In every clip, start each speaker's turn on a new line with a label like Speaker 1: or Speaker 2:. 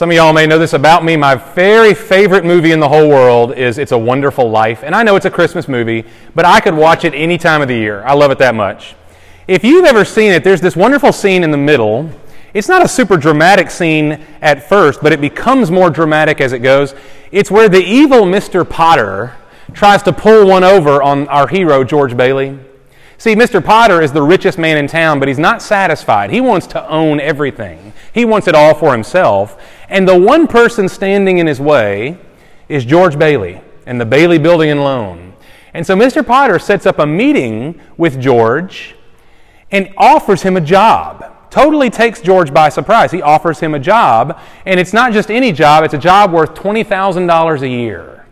Speaker 1: Some of y'all may know this about me. My very favorite movie in the whole world is It's a Wonderful Life. And I know it's a Christmas movie, but I could watch it any time of the year. I love it that much. If you've ever seen it, there's this wonderful scene in the middle. It's not a super dramatic scene at first, but it becomes more dramatic as it goes. It's where the evil Mr. Potter tries to pull one over on our hero, George Bailey. See, Mr. Potter is the richest man in town, but he's not satisfied. He wants to own everything, he wants it all for himself. And the one person standing in his way is George Bailey and the Bailey Building and Loan. And so Mr. Potter sets up a meeting with George and offers him a job. Totally takes George by surprise. He offers him a job, and it's not just any job, it's a job worth $20,000 a year.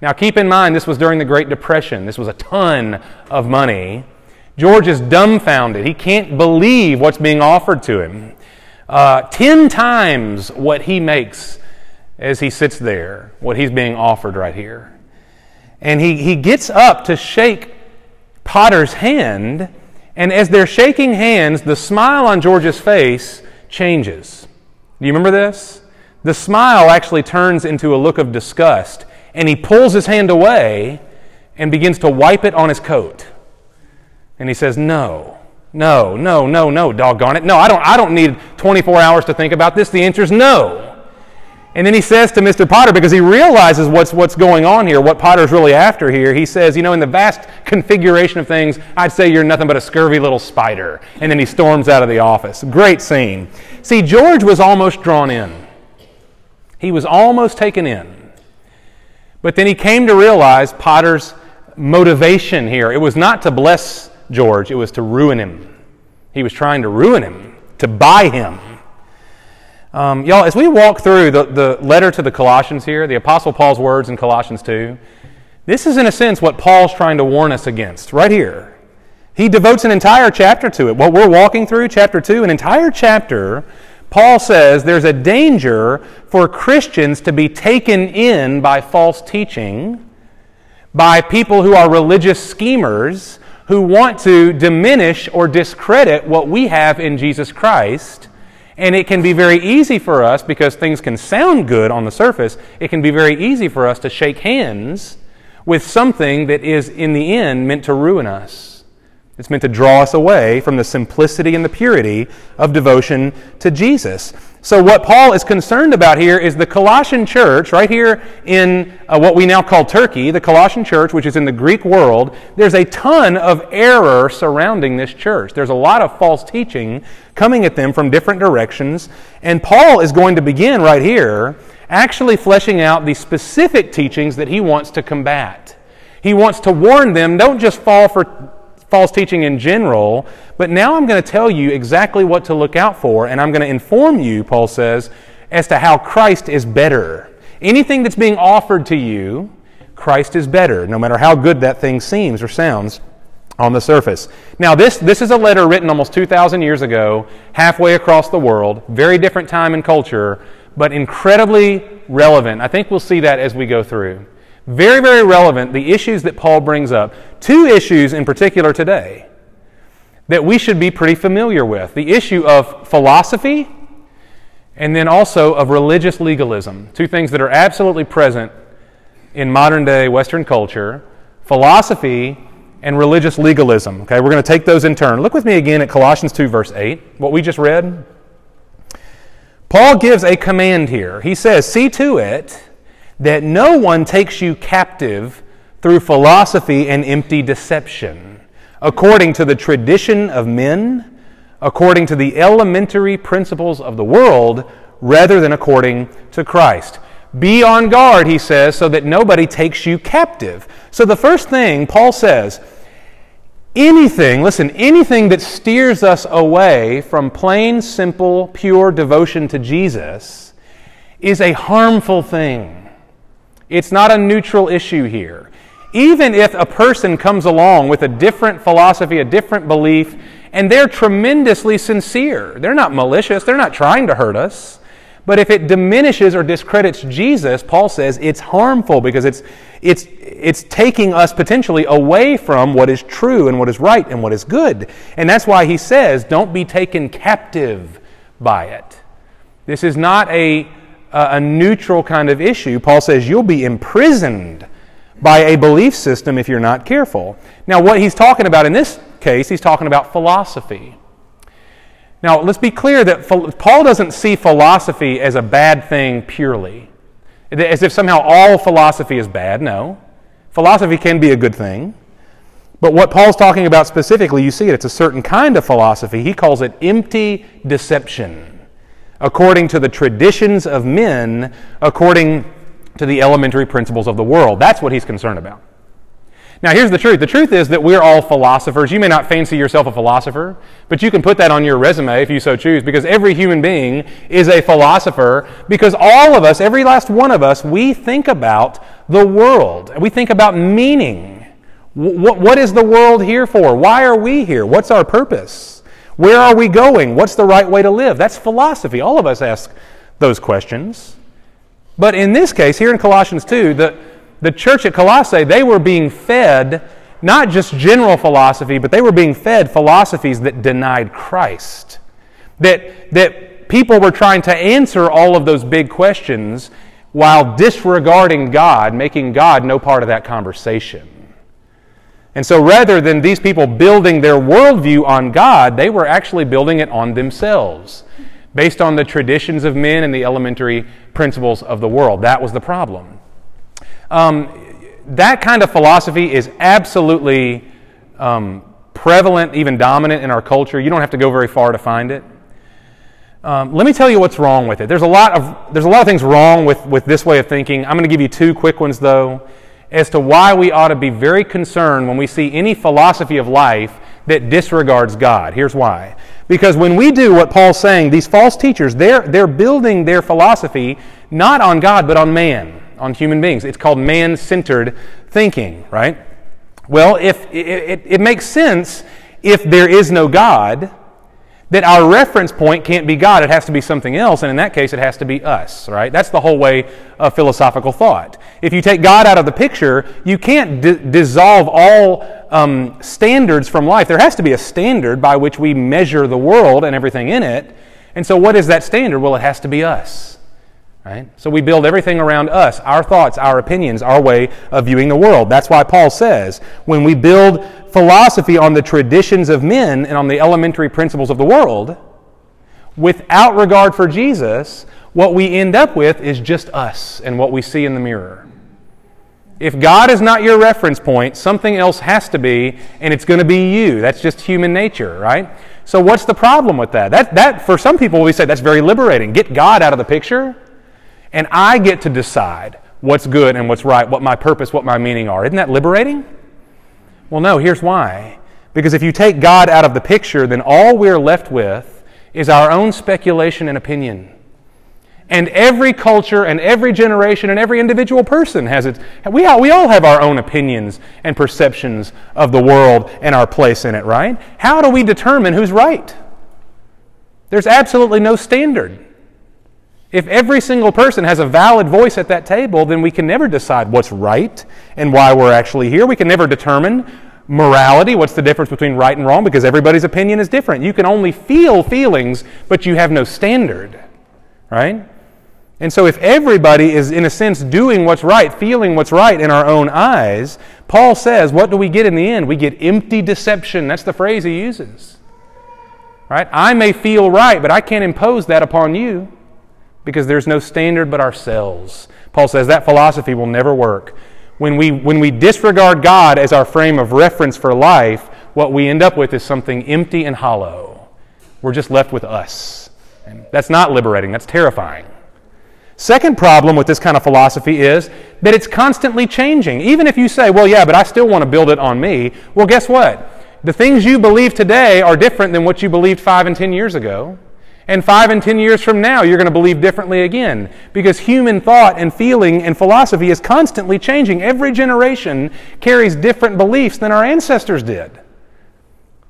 Speaker 1: Now, keep in mind, this was during the Great Depression. This was a ton of money. George is dumbfounded. He can't believe what's being offered to him. Uh, ten times what he makes as he sits there, what he's being offered right here. And he, he gets up to shake Potter's hand, and as they're shaking hands, the smile on George's face changes. Do you remember this? The smile actually turns into a look of disgust, and he pulls his hand away and begins to wipe it on his coat. And he says, No, no, no, no, no, doggone it. No, I don't, I don't need 24 hours to think about this. The answer is no. And then he says to Mr. Potter, because he realizes what's, what's going on here, what Potter's really after here, he says, You know, in the vast configuration of things, I'd say you're nothing but a scurvy little spider. And then he storms out of the office. Great scene. See, George was almost drawn in, he was almost taken in. But then he came to realize Potter's motivation here. It was not to bless George, it was to ruin him. He was trying to ruin him, to buy him. Um, y'all, as we walk through the, the letter to the Colossians here, the Apostle Paul's words in Colossians 2, this is in a sense what Paul's trying to warn us against, right here. He devotes an entire chapter to it. What we're walking through, chapter 2, an entire chapter, Paul says there's a danger for Christians to be taken in by false teaching, by people who are religious schemers who want to diminish or discredit what we have in Jesus Christ. And it can be very easy for us, because things can sound good on the surface, it can be very easy for us to shake hands with something that is, in the end, meant to ruin us. It's meant to draw us away from the simplicity and the purity of devotion to Jesus. So, what Paul is concerned about here is the Colossian church, right here in uh, what we now call Turkey, the Colossian church, which is in the Greek world. There's a ton of error surrounding this church. There's a lot of false teaching coming at them from different directions. And Paul is going to begin right here, actually fleshing out the specific teachings that he wants to combat. He wants to warn them don't just fall for false teaching in general, but now I'm going to tell you exactly what to look out for, and I'm going to inform you, Paul says, as to how Christ is better. Anything that's being offered to you, Christ is better, no matter how good that thing seems or sounds on the surface. Now, this, this is a letter written almost 2,000 years ago, halfway across the world, very different time and culture, but incredibly relevant. I think we'll see that as we go through. Very, very relevant, the issues that Paul brings up. Two issues in particular today that we should be pretty familiar with the issue of philosophy and then also of religious legalism. Two things that are absolutely present in modern day Western culture philosophy and religious legalism. Okay, we're going to take those in turn. Look with me again at Colossians 2, verse 8, what we just read. Paul gives a command here. He says, See to it that no one takes you captive through philosophy and empty deception, according to the tradition of men, according to the elementary principles of the world, rather than according to Christ. Be on guard, he says, so that nobody takes you captive. So the first thing Paul says, anything, listen, anything that steers us away from plain, simple, pure devotion to Jesus is a harmful thing. It's not a neutral issue here. Even if a person comes along with a different philosophy, a different belief, and they're tremendously sincere, they're not malicious, they're not trying to hurt us. But if it diminishes or discredits Jesus, Paul says it's harmful because it's, it's, it's taking us potentially away from what is true and what is right and what is good. And that's why he says, don't be taken captive by it. This is not a a neutral kind of issue. Paul says you'll be imprisoned by a belief system if you're not careful. Now, what he's talking about in this case, he's talking about philosophy. Now, let's be clear that Paul doesn't see philosophy as a bad thing purely, as if somehow all philosophy is bad. No. Philosophy can be a good thing. But what Paul's talking about specifically, you see it, it's a certain kind of philosophy. He calls it empty deception, according to the traditions of men, according to the elementary principles of the world. That's what he's concerned about. Now, here's the truth. The truth is that we're all philosophers. You may not fancy yourself a philosopher, but you can put that on your resume if you so choose, because every human being is a philosopher, because all of us, every last one of us, we think about the world. We think about meaning. What, what is the world here for? Why are we here? What's our purpose? Where are we going? What's the right way to live? That's philosophy. All of us ask those questions. But in this case, here in Colossians 2, the, the church at Colossae, they were being fed not just general philosophy, but they were being fed philosophies that denied Christ. That, that people were trying to answer all of those big questions while disregarding God, making God no part of that conversation. And so rather than these people building their worldview on God, they were actually building it on themselves based on the traditions of men and the elementary principles of the world. That was the problem. Um, that kind of philosophy is absolutely um, prevalent, even dominant in our culture. You don't have to go very far to find it. Um, let me tell you what's wrong with it. There's a lot of, there's a lot of things wrong with, with this way of thinking. I'm going to give you two quick ones, though, as to why we ought to be very concerned when we see any philosophy of life that disregards God. Here's why. Because when we do what Paul's saying, these false teachers, they're, they're building their philosophy not on God, but on man, on human beings. It's called man centered thinking, right? Well, if it, it, it makes sense if there is no God, that our reference point can't be God, it has to be something else, and in that case, it has to be us, right? That's the whole way of philosophical thought. If you take God out of the picture, you can't d- dissolve all um, standards from life. There has to be a standard by which we measure the world and everything in it. And so, what is that standard? Well, it has to be us. Right? So we build everything around us, our thoughts, our opinions, our way of viewing the world. That's why Paul says when we build philosophy on the traditions of men and on the elementary principles of the world, without regard for Jesus, what we end up with is just us and what we see in the mirror. If God is not your reference point, something else has to be, and it's going to be you. That's just human nature, right? So, what's the problem with that? That, that for some people, we say that's very liberating. Get God out of the picture and I get to decide what's good and what's right, what my purpose, what my meaning are. Isn't that liberating? Well, no, here's why. Because if you take God out of the picture, then all we're left with is our own speculation and opinion. And every culture and every generation and every individual person has its. We all, we all have our own opinions and perceptions of the world and our place in it, right? How do we determine who's right? There's absolutely no standard. If every single person has a valid voice at that table, then we can never decide what's right and why we're actually here. We can never determine morality, what's the difference between right and wrong, because everybody's opinion is different. You can only feel feelings, but you have no standard, right? And so, if everybody is, in a sense, doing what's right, feeling what's right in our own eyes, Paul says, what do we get in the end? We get empty deception. That's the phrase he uses. Right? I may feel right, but I can't impose that upon you because there's no standard but ourselves. Paul says that philosophy will never work. When we, when we disregard God as our frame of reference for life, what we end up with is something empty and hollow. We're just left with us. And that's not liberating, that's terrifying. Second problem with this kind of philosophy is that it's constantly changing. Even if you say, well, yeah, but I still want to build it on me, well, guess what? The things you believe today are different than what you believed five and ten years ago. And five and ten years from now, you're going to believe differently again. Because human thought and feeling and philosophy is constantly changing. Every generation carries different beliefs than our ancestors did.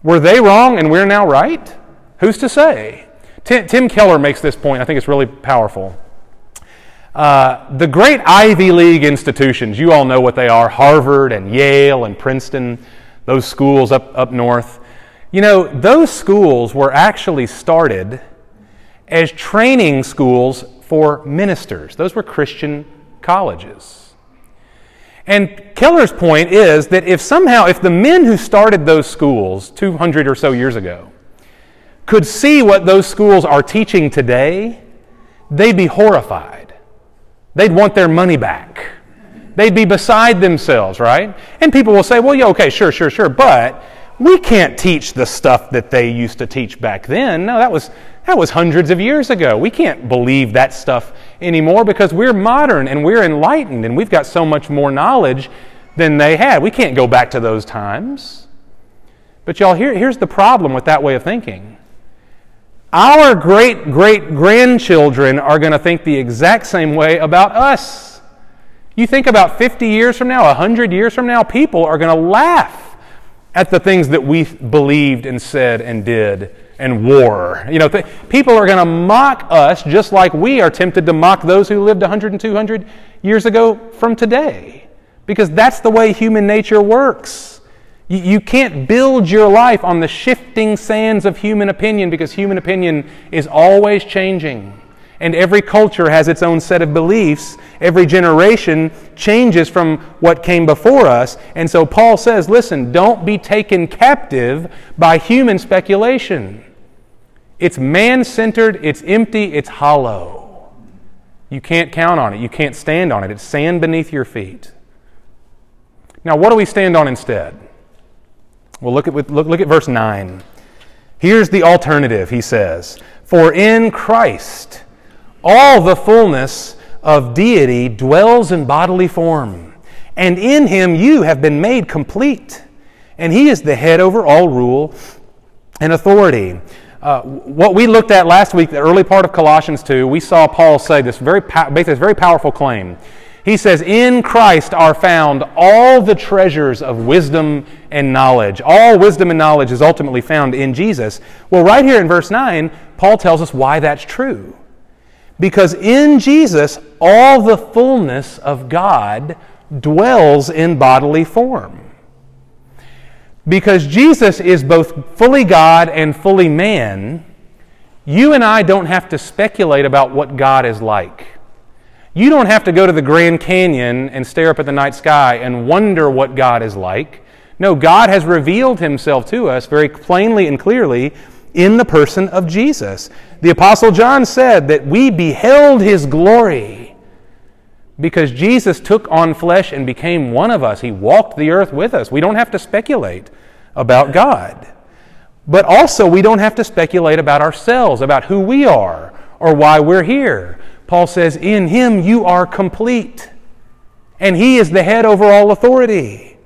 Speaker 1: Were they wrong and we're now right? Who's to say? Tim, Tim Keller makes this point. I think it's really powerful. Uh, the great Ivy League institutions, you all know what they are Harvard and Yale and Princeton, those schools up, up north. You know, those schools were actually started as training schools for ministers. Those were Christian colleges. And Keller's point is that if somehow, if the men who started those schools 200 or so years ago could see what those schools are teaching today, they'd be horrified. They'd want their money back. They'd be beside themselves, right? And people will say, well, yeah, okay, sure, sure, sure, but we can't teach the stuff that they used to teach back then. No, that was, that was hundreds of years ago. We can't believe that stuff anymore because we're modern and we're enlightened and we've got so much more knowledge than they had. We can't go back to those times. But, y'all, here, here's the problem with that way of thinking. Our great great grandchildren are going to think the exact same way about us. You think about 50 years from now, 100 years from now, people are going to laugh at the things that we believed and said and did and war. You know, th- people are going to mock us just like we are tempted to mock those who lived 100 and 200 years ago from today. Because that's the way human nature works. You, you can't build your life on the shifting sands of human opinion because human opinion is always changing. And every culture has its own set of beliefs. Every generation changes from what came before us. And so Paul says, listen, don't be taken captive by human speculation. It's man centered, it's empty, it's hollow. You can't count on it, you can't stand on it. It's sand beneath your feet. Now, what do we stand on instead? Well, look at, look, look at verse 9. Here's the alternative, he says For in Christ, all the fullness of deity dwells in bodily form, and in him you have been made complete. And he is the head over all rule and authority. Uh, what we looked at last week, the early part of Colossians 2, we saw Paul say this very, basically this very powerful claim. He says, In Christ are found all the treasures of wisdom and knowledge. All wisdom and knowledge is ultimately found in Jesus. Well, right here in verse 9, Paul tells us why that's true. Because in Jesus, all the fullness of God dwells in bodily form. Because Jesus is both fully God and fully man, you and I don't have to speculate about what God is like. You don't have to go to the Grand Canyon and stare up at the night sky and wonder what God is like. No, God has revealed himself to us very plainly and clearly in the person of Jesus. The Apostle John said that we beheld his glory because Jesus took on flesh and became one of us. He walked the earth with us. We don't have to speculate about God. But also, we don't have to speculate about ourselves, about who we are, or why we're here. Paul says, In him you are complete, and he is the head over all authority.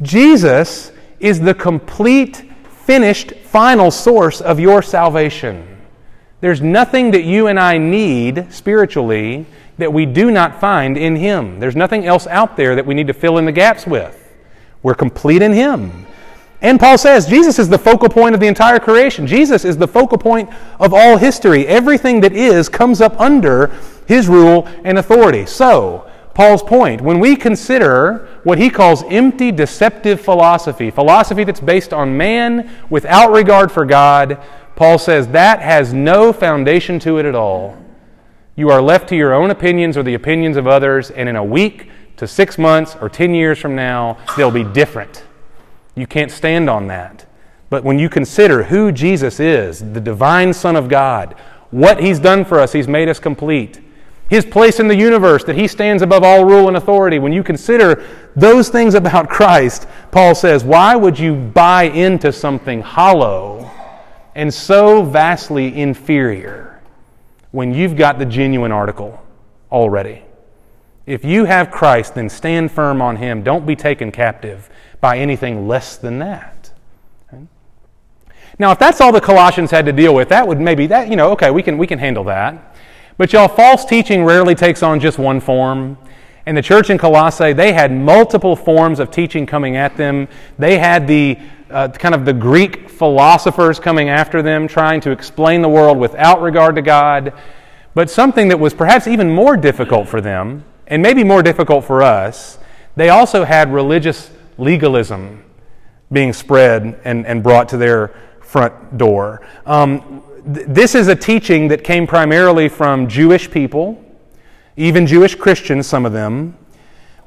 Speaker 1: Jesus is the complete finished final source of your salvation. There's nothing that you and I need spiritually that we do not find in Him. There's nothing else out there that we need to fill in the gaps with. We're complete in Him. And Paul says Jesus is the focal point of the entire creation. Jesus is the focal point of all history. Everything that is comes up under His rule and authority. So, Paul's point. When we consider what he calls empty, deceptive philosophy, philosophy that's based on man without regard for God, Paul says that has no foundation to it at all. You are left to your own opinions or the opinions of others, and in a week to six months or ten years from now, they'll be different. You can't stand on that. But when you consider who Jesus is, the divine Son of God, what he's done for us, he's made us complete his place in the universe, that he stands above all rule and authority. When you consider those things about Christ, Paul says, why would you buy into something hollow and so vastly inferior when you've got the genuine article already? If you have Christ, then stand firm on him. Don't be taken captive by anything less than that. Now, if that's all the Colossians had to deal with, that would maybe that, you know, okay, we can we can handle that. But y'all, false teaching rarely takes on just one form. And the church in Colossae, they had multiple forms of teaching coming at them. They had the uh, kind of the Greek philosophers coming after them, trying to explain the world without regard to God. But something that was perhaps even more difficult for them, and maybe more difficult for us, they also had religious legalism being spread and, and brought to their front door. Um, th- this is a teaching that came primarily from Jewish people, even Jewish Christians, some of them,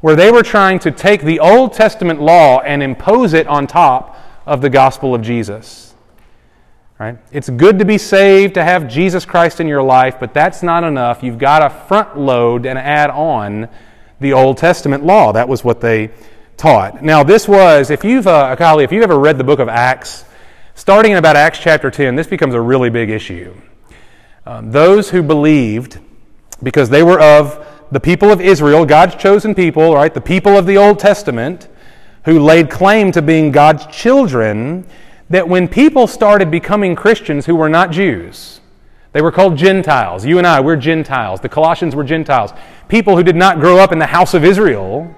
Speaker 1: where they were trying to take the Old Testament law and impose it on top of the gospel of Jesus. Right? It's good to be saved, to have Jesus Christ in your life, but that's not enough. You've got to front load and add on the Old Testament law. That was what they taught. Now, this was, if you've, uh, Akali, if you've ever read the book of Acts, starting in about Acts chapter 10, this becomes a really big issue. Um, those who believed, because they were of the people of Israel, God's chosen people, right, the people of the Old Testament, who laid claim to being God's children, that when people started becoming Christians who were not Jews, they were called Gentiles. You and I, we're Gentiles. The Colossians were Gentiles. People who did not grow up in the house of Israel,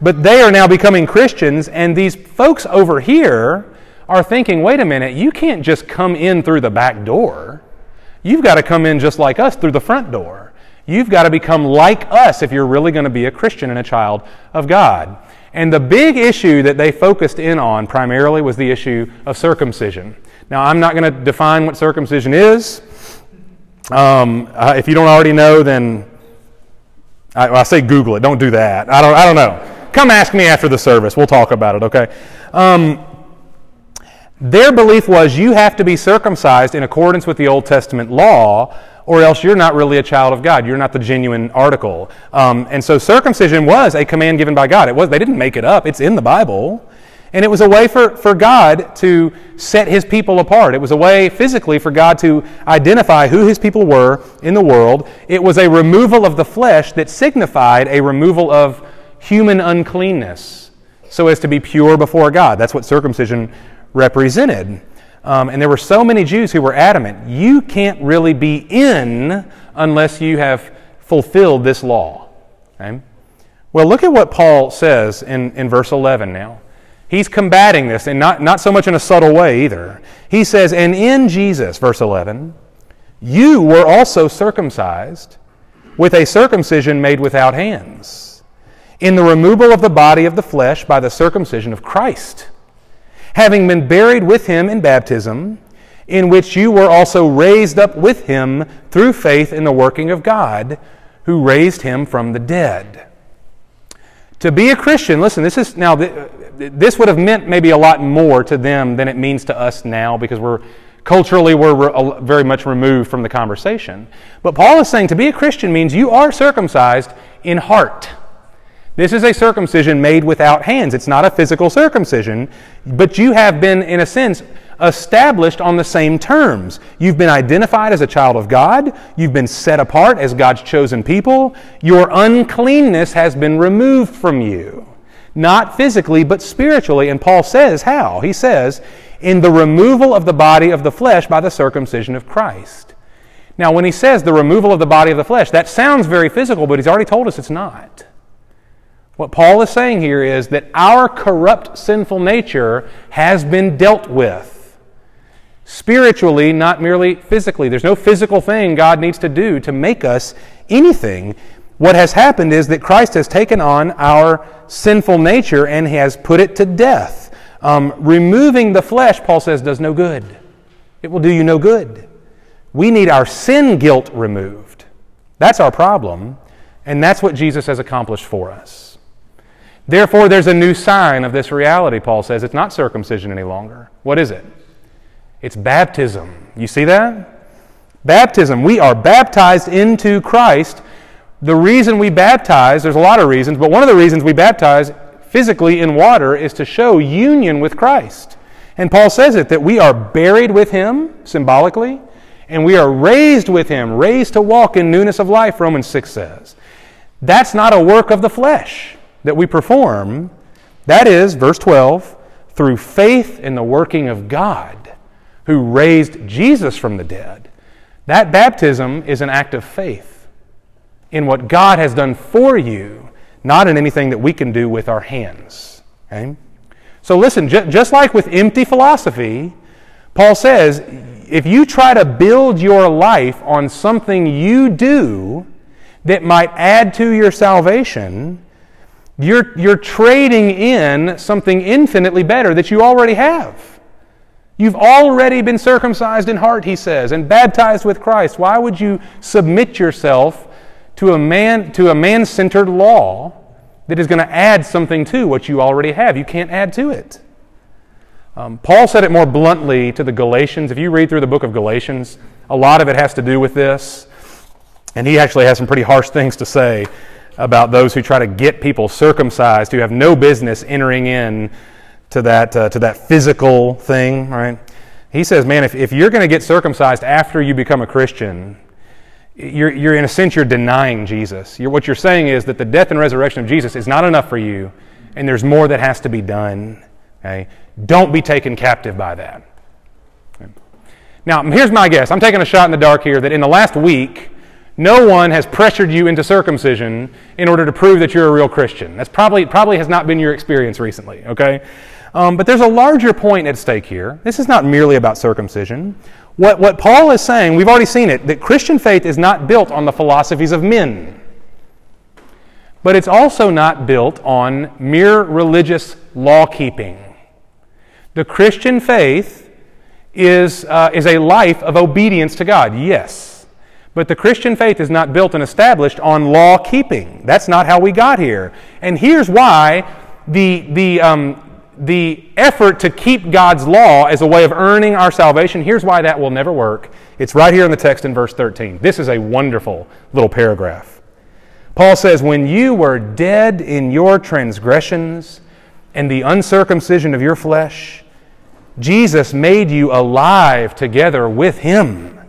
Speaker 1: but they are now becoming Christians, and these folks over here are thinking, wait a minute, you can't just come in through the back door. You've got to come in just like us through the front door. You've got to become like us if you're really going to be a Christian and a child of God. And the big issue that they focused in on primarily was the issue of circumcision. Now, I'm not going to define what circumcision is. Um, uh, if you don't already know, then I, I, say Google it. Don't do that. I don't, I don't know. Come ask me after the service. We'll talk about it, okay? Um, their belief was you have to be circumcised in accordance with the Old Testament law or else you're not really a child of God. You're not the genuine article. Um, and so circumcision was a command given by God. It was, they didn't make it up, it's in the Bible. And it was a way for, for God to set his people apart. It was a way physically for God to identify who his people were in the world. It was a removal of the flesh that signified a removal of human uncleanness so as to be pure before God. That's what circumcision represented. Um, and there were so many Jews who were adamant you can't really be in unless you have fulfilled this law. Okay? Well, look at what Paul says in, in verse 11 now. He's combating this, and not, not so much in a subtle way either. He says, And in Jesus, verse 11, you were also circumcised with a circumcision made without hands, in the removal of the body of the flesh by the circumcision of Christ having been buried with him in baptism, in which you were also raised up with him through faith in the working of God, who raised him from the dead. To be a Christian, listen, this is now, this would have meant maybe a lot more to them than it means to us now because we're culturally we're very much removed from the conversation. But Paul is saying to be a Christian means you are circumcised in heart. This is a circumcision made without hands. It's not a physical circumcision, but you have been, in a sense, established on the same terms. You've been identified as a child of God. You've been set apart as God's chosen people. Your uncleanness has been removed from you. Not physically, but spiritually. And Paul says how? He says, in the removal of the body of the flesh by the circumcision of Christ. Now, when he says the removal of the body of the flesh, that sounds very physical, but he's already told us it's not. What Paul is saying here is that our corrupt sinful nature has been dealt with. Spiritually, not merely physically. There's no physical thing God needs to do to make us anything. What has happened is that Christ has taken on our sinful nature and has put it to death. Um, removing the flesh, Paul says, does no good. It will do you no good. We need our sin guilt removed. That's our problem, and that's what Jesus has accomplished for us. Therefore, there's a new sign of this reality, Paul says. It's not circumcision any longer. What is it? It's baptism. You see that? Baptism. We are baptized into Christ. The reason we baptize, there's a lot of reasons, but one of the reasons we baptize physically in water is to show union with Christ. And Paul says it that we are buried with him symbolically, and we are raised with him, raised to walk in newness of life, Romans 6 says. That's not a work of the flesh that we perform, that is, verse 12, through faith in the working of God who raised Jesus from the dead. That baptism is an act of faith in what God has done for you, not in anything that we can do with our hands. Okay? So listen, just like with empty philosophy, Paul says if you try to build your life on something you do that might add to your salvation, you're, you're trading in something infinitely better that you already have. You've already been circumcised in heart, he says, and baptized with Christ. Why would you submit yourself to a man to a man-centered law that is going to add something to what you already have? You can't add to it. Um, Paul said it more bluntly to the Galatians. If you read through the book of Galatians, a lot of it has to do with this. And he actually has some pretty harsh things to say about those who try to get people circumcised who have no business entering in to that, uh, to that physical thing, right? He says, man, if, if you're going to get circumcised after you become a Christian, you're, you're in a sense, you're denying Jesus. You're, what you're saying is that the death and resurrection of Jesus is not enough for you, and there's more that has to be done. Okay? Don't be taken captive by that. Now, here's my guess. I'm taking a shot in the dark here that in the last week, no one has pressured you into circumcision in order to prove that you're a real Christian. That's probably, probably has not been your experience recently, okay? Um, but there's a larger point at stake here. This is not merely about circumcision. What, what Paul is saying, we've already seen it, that Christian faith is not built on the philosophies of men. But it's also not built on mere religious law keeping. The Christian faith is, uh, is a life of obedience to God, yes. But the Christian faith is not built and established on law keeping. That's not how we got here. And here's why the, the, um, the effort to keep God's law as a way of earning our salvation, here's why that will never work. It's right here in the text in verse 13. This is a wonderful little paragraph. Paul says, When you were dead in your transgressions and the uncircumcision of your flesh, Jesus made you alive together with him,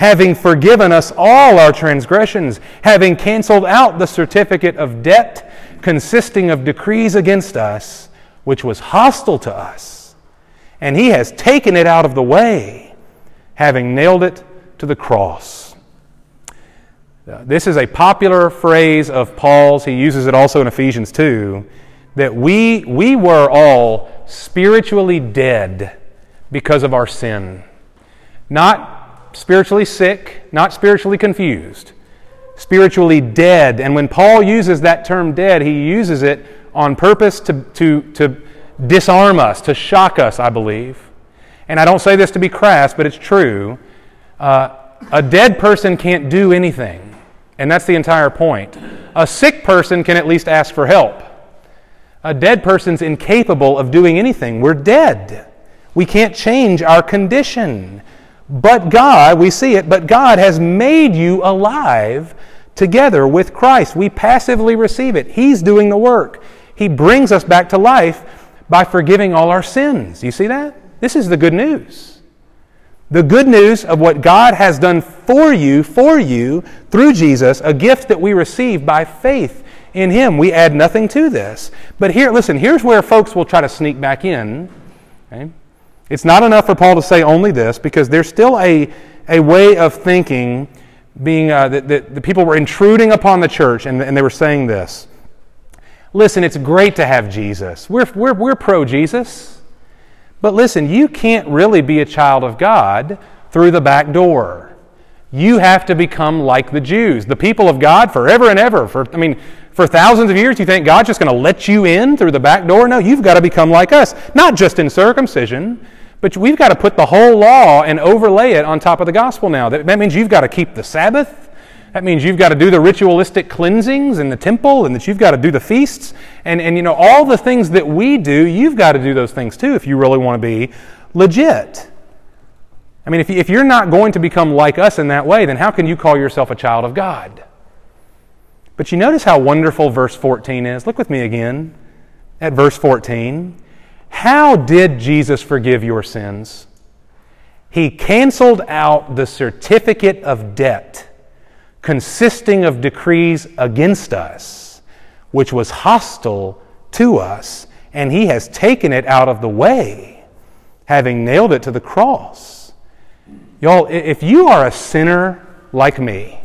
Speaker 1: having forgiven us all our transgressions, having canceled out the certificate of debt consisting of decrees against us which was hostile to us, and he has taken it out of the way, having nailed it to the cross. This is a popular phrase of Paul's. He uses it also in Ephesians 2 that we, we were all spiritually dead because of our sin. Not spiritually sick, not spiritually confused, spiritually dead. And when Paul uses that term dead, he uses it on purpose to, to, to disarm us, to shock us, I believe. And I don't say this to be crass, but it's true. Uh, a dead person can't do anything, and that's the entire point. A sick person can at least ask for help. A dead person's incapable of doing anything. We're dead. We can't change our condition. But God, we see it, but God has made you alive together with Christ. We passively receive it. He's doing the work. He brings us back to life by forgiving all our sins. You see that? This is the good news. The good news of what God has done for you, for you, through Jesus, a gift that we receive by faith in Him. We add nothing to this. But here, listen, here's where folks will try to sneak back in. Okay? It's not enough for Paul to say only this, because there's still a, a way of thinking being uh, that, that the people were intruding upon the church and, and they were saying this. Listen, it's great to have Jesus. We're, we're, we're pro Jesus. But listen, you can't really be a child of God through the back door. You have to become like the Jews, the people of God forever and ever. For, I mean, for thousands of years, you think God's just going to let you in through the back door? No, you've got to become like us. Not just in circumcision, but we've got to put the whole law and overlay it on top of the gospel now. That, means you've got to keep the Sabbath. That means you've got to do the ritualistic cleansings in the temple and that you've got to do the feasts. And, and you know, all the things that we do, you've got to do those things too if you really want to be legit. I mean, if, if you're not going to become like us in that way, then how can you call yourself a child of God? But you notice how wonderful verse 14 is. Look with me again at verse 14. How did Jesus forgive your sins? He canceled out the certificate of debt consisting of decrees against us, which was hostile to us, and he has taken it out of the way, having nailed it to the cross. Y'all, if you are a sinner like me,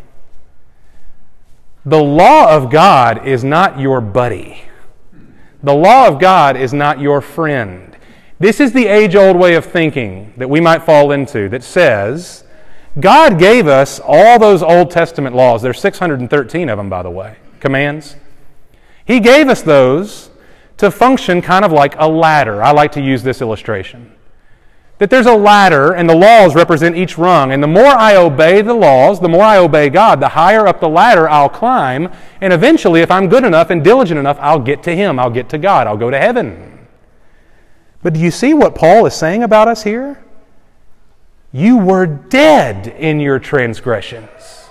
Speaker 1: the law of God is not your buddy. The law of God is not your friend. This is the age old way of thinking that we might fall into that says, God gave us all those Old Testament laws. There's 613 of them, by the way, commands. He gave us those to function kind of like a ladder. I like to use this illustration. That there's a ladder and the laws represent each rung. And the more I obey the laws, the more I obey God, the higher up the ladder I'll climb. And eventually, if I'm good enough and diligent enough, I'll get to Him. I'll get to God. I'll go to heaven. But do you see what Paul is saying about us here? You were dead in your transgressions.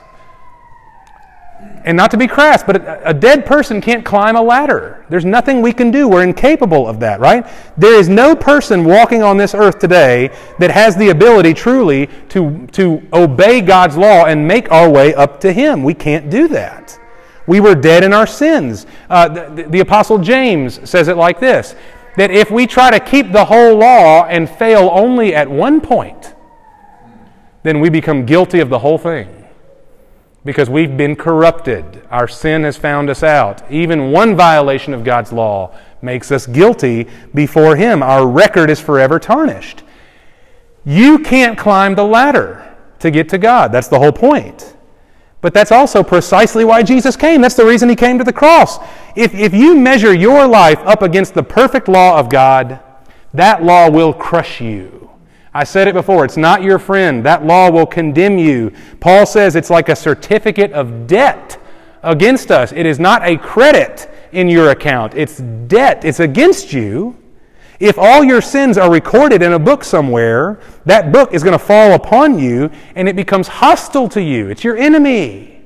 Speaker 1: And not to be crass, but a, a, dead person can't climb a ladder. There's nothing we can do. We're incapable of that, right? There is no person walking on this earth today that has the ability truly to, to obey God's law and make our way up to Him. We can't do that. We were dead in our sins. Uh, the, the Apostle James says it like this that if we try to keep the whole law and fail only at one point, then we become guilty of the whole thing because we've been corrupted. Our sin has found us out. Even one violation of God's law makes us guilty before Him. Our record is forever tarnished. You can't climb the ladder to get to God. That's the whole point. But that's also precisely why Jesus came. That's the reason He came to the cross. If, if you measure your life up against the perfect law of God, that law will crush you. I said it before, it's not your friend. That law will condemn you. Paul says it's like a certificate of debt against us. It is not a credit in your account, it's debt. It's against you. If all your sins are recorded in a book somewhere, that book is going to fall upon you and it becomes hostile to you. It's your enemy.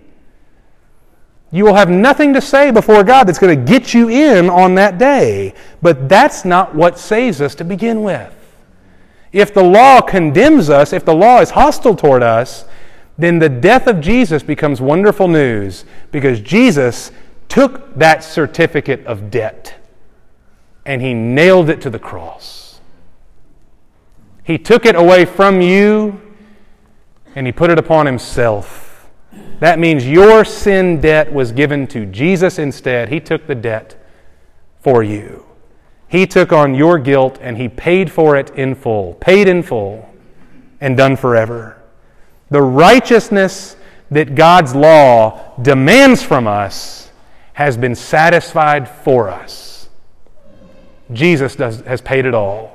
Speaker 1: You will have nothing to say before God that's going to get you in on that day. But that's not what saves us to begin with. If the law condemns us, if the law is hostile toward us, then the death of Jesus becomes wonderful news because Jesus took that certificate of debt and he nailed it to the cross. He took it away from you and he put it upon himself. That means your sin debt was given to Jesus instead. He took the debt for you. He took on your guilt and He paid for it in full, paid in full, and done forever. The righteousness that God's law demands from us has been satisfied for us. Jesus does, has paid it all.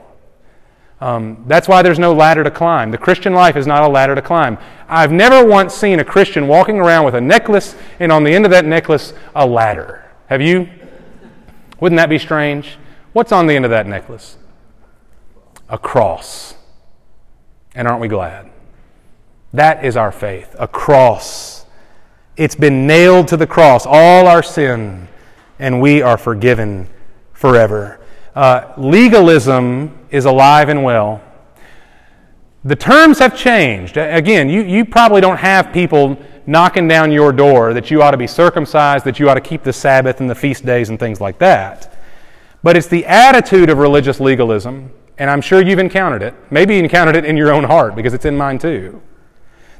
Speaker 1: Um, that's why there's no ladder to climb. The Christian life is not a ladder to climb. I've never once seen a Christian walking around with a necklace and on the end of that necklace, a ladder. Have you? Wouldn't that be strange? What's on the end of that necklace? A cross. And aren't we glad? That is our faith, a cross. It's been nailed to the cross, all our sin, and we are forgiven forever. Uh, legalism is alive and well. The terms have changed. Again, you, you probably don't have people knocking down your door that you ought to be circumcised, that you ought to keep the Sabbath and the feast days and things like that. But it's the attitude of religious legalism, and I'm sure you've encountered it. Maybe you encountered it in your own heart because it's in mine too.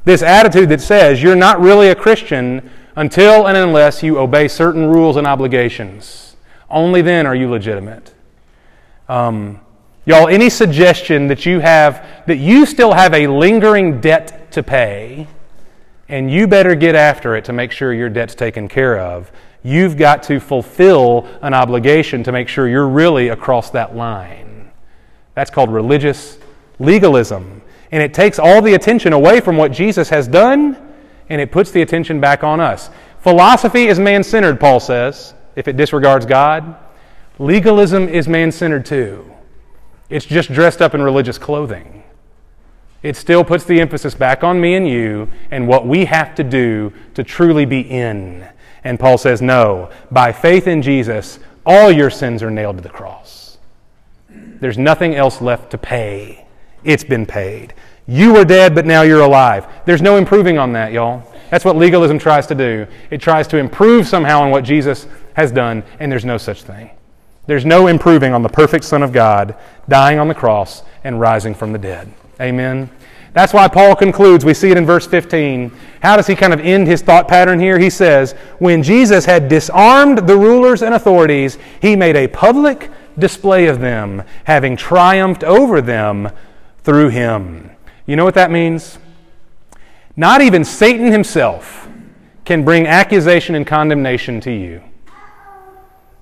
Speaker 1: This attitude that says you're not really a Christian until and unless you obey certain rules and obligations. Only then are you legitimate. Um, y'all, any suggestion that you have that you still have a lingering debt to pay, and you better get after it to make sure your debt's taken care of, You've got to fulfill an obligation to make sure you're really across that line. That's called religious legalism. And it takes all the attention away from what Jesus has done and it puts the attention back on us. Philosophy is man centered, Paul says, if it disregards God. Legalism is man centered too. It's just dressed up in religious clothing. It still puts the emphasis back on me and you and what we have to do to truly be in. And Paul says, No, by faith in Jesus, all your sins are nailed to the cross. There's nothing else left to pay. It's been paid. You were dead, but now you're alive. There's no improving on that, y'all. That's what legalism tries to do. It tries to improve somehow on what Jesus has done, and there's no such thing. There's no improving on the perfect Son of God dying on the cross and rising from the dead. Amen. That's why Paul concludes, we see it in verse 15. How does he kind of end his thought pattern here? He says, When Jesus had disarmed the rulers and authorities, he made a public display of them, having triumphed over them through him. You know what that means? Not even Satan himself can bring accusation and condemnation to you.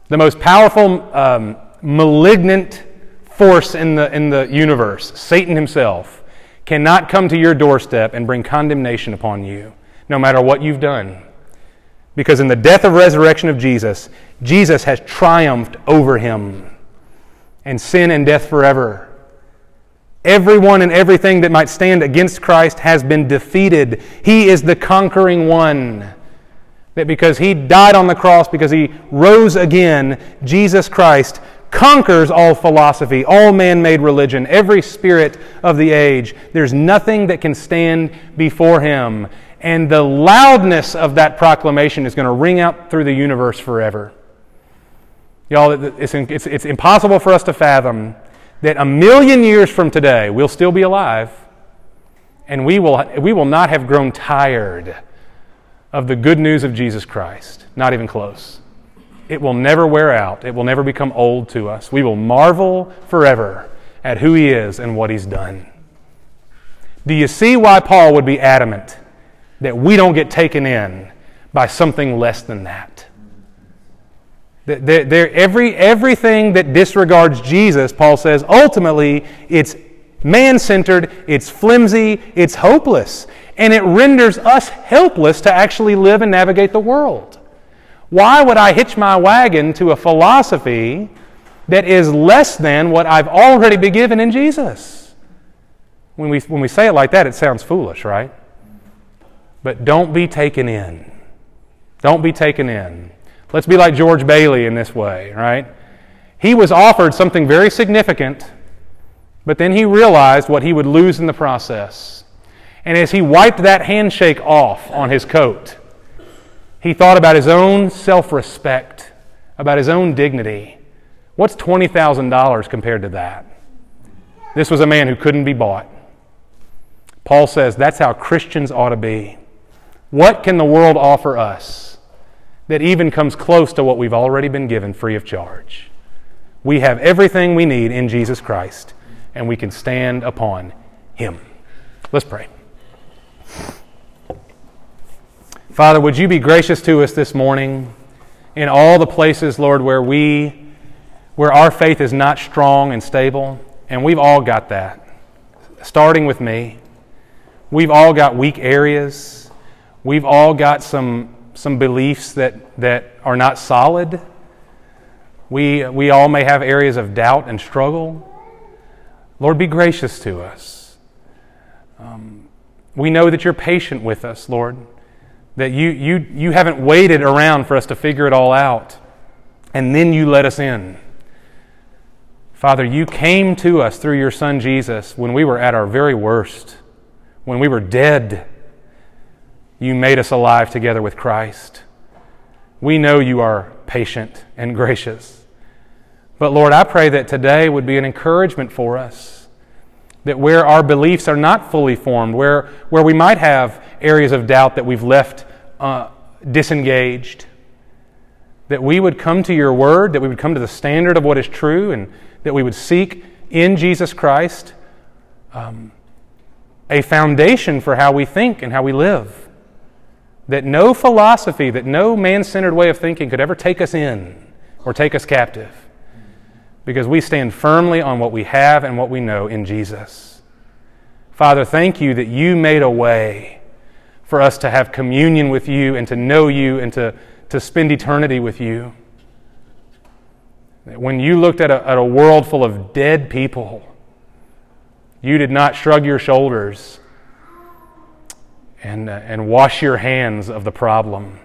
Speaker 1: The most powerful, um, malignant force in the, in the universe, Satan himself, cannot come to your doorstep and bring condemnation upon you, no matter what you've done. Because in the death and resurrection of Jesus, Jesus has triumphed over him and sin and death forever. Everyone and everything that might stand against Christ has been defeated. He is the conquering one. That because he died on the cross, because he rose again, Jesus Christ conquers all philosophy, all man made religion, every spirit of the age. There's nothing that can stand before him. And the loudness of that proclamation is going to ring out through the universe forever. Y'all, it's, it's, it's impossible for us to fathom that a million years from today, we'll still be alive, and we will, we will not have grown tired of the good news of Jesus Christ. Not even close. It will never wear out, it will never become old to us. We will marvel forever at who He is and what He's done. Do you see why Paul would be adamant that we don't get taken in by something less than that? They're, they're, every, everything that disregards Jesus, Paul says, ultimately, it's man centered, it's flimsy, it's hopeless, and it renders us helpless to actually live and navigate the world. Why would I hitch my wagon to a philosophy that is less than what I've already been given in Jesus? When we, when we say it like that, it sounds foolish, right? But don't be taken in. Don't be taken in. Let's be like George Bailey in this way, right? He was offered something very significant, but then he realized what he would lose in the process. And as he wiped that handshake off on his coat, he thought about his own self respect, about his own dignity. What's $20,000 compared to that? This was a man who couldn't be bought. Paul says that's how Christians ought to be. What can the world offer us? that even comes close to what we've already been given free of charge. We have everything we need in Jesus Christ, and we can stand upon Him. Let's pray. Father, would you be gracious to us this morning in all the places, Lord, where we where our faith is not strong and stable, and we've all got that. Starting with me. We've all got weak areas. We've all got some some beliefs that, that are not solid. We, we all may have areas of doubt and struggle. Lord, be gracious to us. Um, we know that you're patient with us, Lord, that you, you, you haven't waited around for us to figure it all out, and then you let us in. Father, you came to us through your Son Jesus when we were at our very worst, when we were dead you made us alive together with Christ. We know you are patient and gracious. But Lord, I pray that today would be an encouragement for us. That where our beliefs are not fully formed, where, where we might have areas of doubt that we've left uh, disengaged, that we would come to your word, that we would come to the standard of what is true, and that we would seek in Jesus Christ um, a foundation for how we think and how we live that no philosophy, that no man centered way of thinking could ever take us in or take us captive. Because we stand firmly on what we have and what we know in Jesus. Father, thank you that you made a way for us to have communion with you and to know you and to, to spend eternity with you. When you looked at a, at a world full of dead people, you did not shrug your shoulders and, uh, and wash your hands of the problem.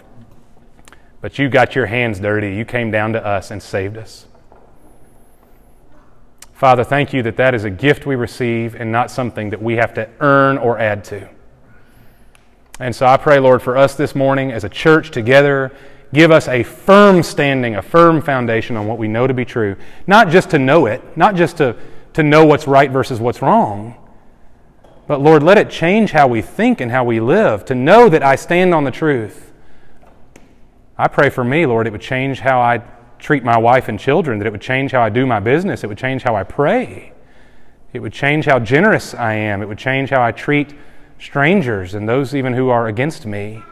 Speaker 1: But you got your hands dirty. You came down to us and saved us. Father, thank you that that is a gift we receive and not something that we have to earn or add to. And so I pray, Lord, for us this morning as a church together, give us a firm standing, a firm foundation on what we know to be true. Not just to know it, not just to, to know what's right versus what's wrong, but Lord, let it change how we think and how we live to know that I stand on the truth. I pray for me, Lord, it would change how I treat my wife and children, that it would change how I do my business, it would change how I pray, it would change how generous I am, it would change how I treat strangers and those even who are against me,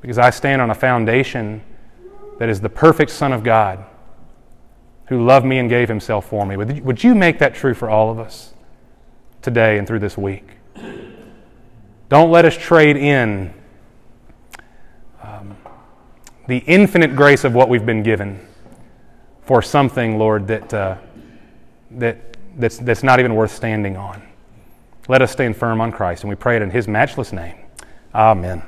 Speaker 1: because I stand on a foundation that is the perfect Son of God. who loved me and gave himself for me. Would, would you make that true for all of us today and through this week? Don't let us trade in the infinite grace of what we've been given for something, Lord, that, uh, that, that's, that's not even worth standing on. Let us stand firm on Christ, and we pray it in His matchless name. Amen.